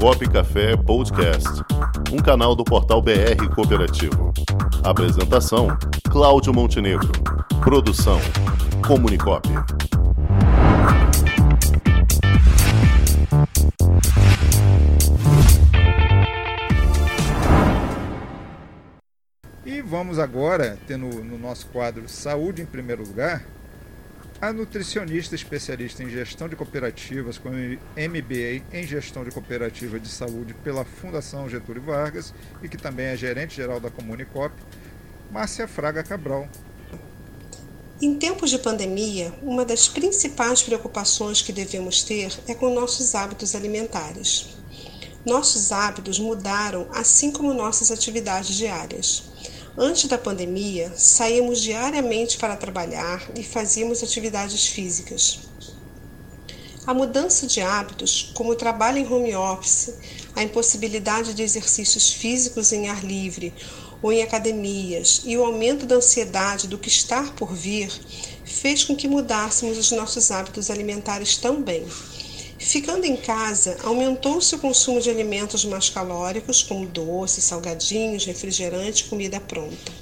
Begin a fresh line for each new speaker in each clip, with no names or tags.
Comunicop Café Podcast, um canal do portal BR Cooperativo. Apresentação: Cláudio Montenegro. Produção: Comunicop.
E vamos agora ter no, no nosso quadro Saúde em Primeiro Lugar a nutricionista especialista em gestão de cooperativas com MBA em gestão de cooperativa de saúde pela Fundação Getúlio Vargas e que também é gerente geral da Comunicop, Márcia Fraga Cabral.
Em tempos de pandemia, uma das principais preocupações que devemos ter é com nossos hábitos alimentares. Nossos hábitos mudaram, assim como nossas atividades diárias. Antes da pandemia, saímos diariamente para trabalhar e fazíamos atividades físicas. A mudança de hábitos, como o trabalho em home office, a impossibilidade de exercícios físicos em ar livre ou em academias e o aumento da ansiedade do que está por vir, fez com que mudássemos os nossos hábitos alimentares também. Ficando em casa, aumentou-se o consumo de alimentos mais calóricos, como doces, salgadinhos, refrigerante, comida pronta.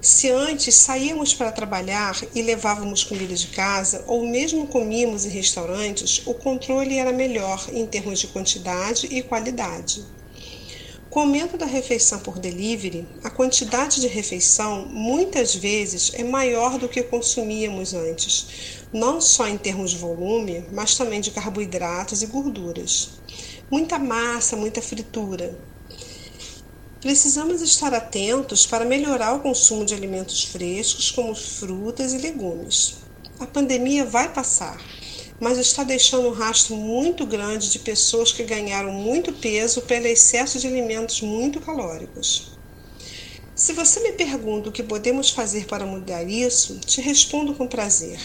Se antes saíamos para trabalhar e levávamos comida de casa, ou mesmo comíamos em restaurantes, o controle era melhor em termos de quantidade e qualidade. Com o aumento da refeição por delivery, a quantidade de refeição muitas vezes é maior do que consumíamos antes, não só em termos de volume, mas também de carboidratos e gorduras. Muita massa, muita fritura. Precisamos estar atentos para melhorar o consumo de alimentos frescos, como frutas e legumes. A pandemia vai passar, mas está deixando um rastro muito grande de pessoas que ganharam muito peso pelo excesso de alimentos muito calóricos. Se você me pergunta o que podemos fazer para mudar isso, te respondo com prazer.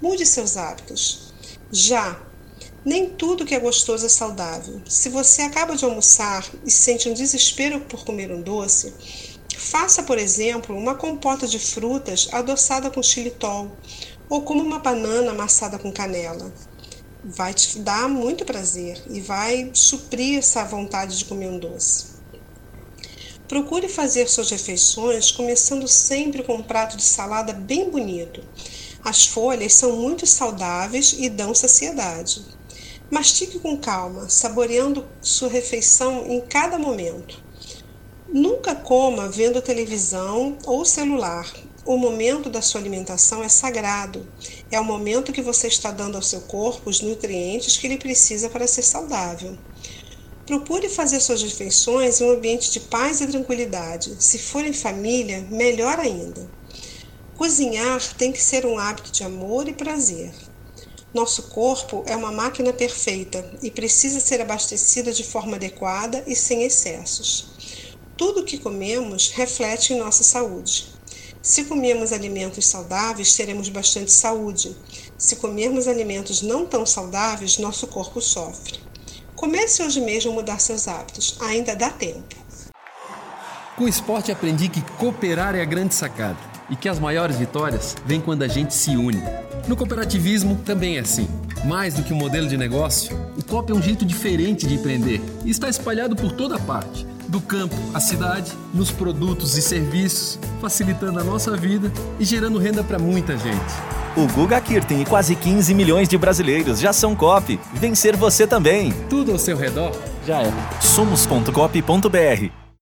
Mude seus hábitos. Já, nem tudo que é gostoso é saudável. Se você acaba de almoçar e sente um desespero por comer um doce, faça, por exemplo, uma compota de frutas adoçada com xilitol ou como uma banana amassada com canela. Vai te dar muito prazer e vai suprir essa vontade de comer um doce. Procure fazer suas refeições começando sempre com um prato de salada bem bonito as folhas são muito saudáveis e dão saciedade. Mastique com calma, saboreando sua refeição em cada momento. Nunca coma vendo televisão ou celular. O momento da sua alimentação é sagrado. É o momento que você está dando ao seu corpo os nutrientes que ele precisa para ser saudável. Procure fazer suas refeições em um ambiente de paz e tranquilidade. Se for em família, melhor ainda. Cozinhar tem que ser um hábito de amor e prazer. Nosso corpo é uma máquina perfeita e precisa ser abastecida de forma adequada e sem excessos. Tudo o que comemos reflete em nossa saúde. Se comermos alimentos saudáveis, teremos bastante saúde. Se comermos alimentos não tão saudáveis, nosso corpo sofre. Comece hoje mesmo a mudar seus hábitos, ainda dá tempo.
Com o esporte aprendi que cooperar é a grande sacada e que as maiores vitórias vêm quando a gente se une. No cooperativismo também é assim. Mais do que um modelo de negócio, o COP é um jeito diferente de empreender e está espalhado por toda parte, do campo à cidade, nos produtos e serviços, facilitando a nossa vida e gerando renda para muita gente.
O Guga Kirten e quase 15 milhões de brasileiros já são COP. Vencer você também.
Tudo ao seu redor já é.
Somos.cop.br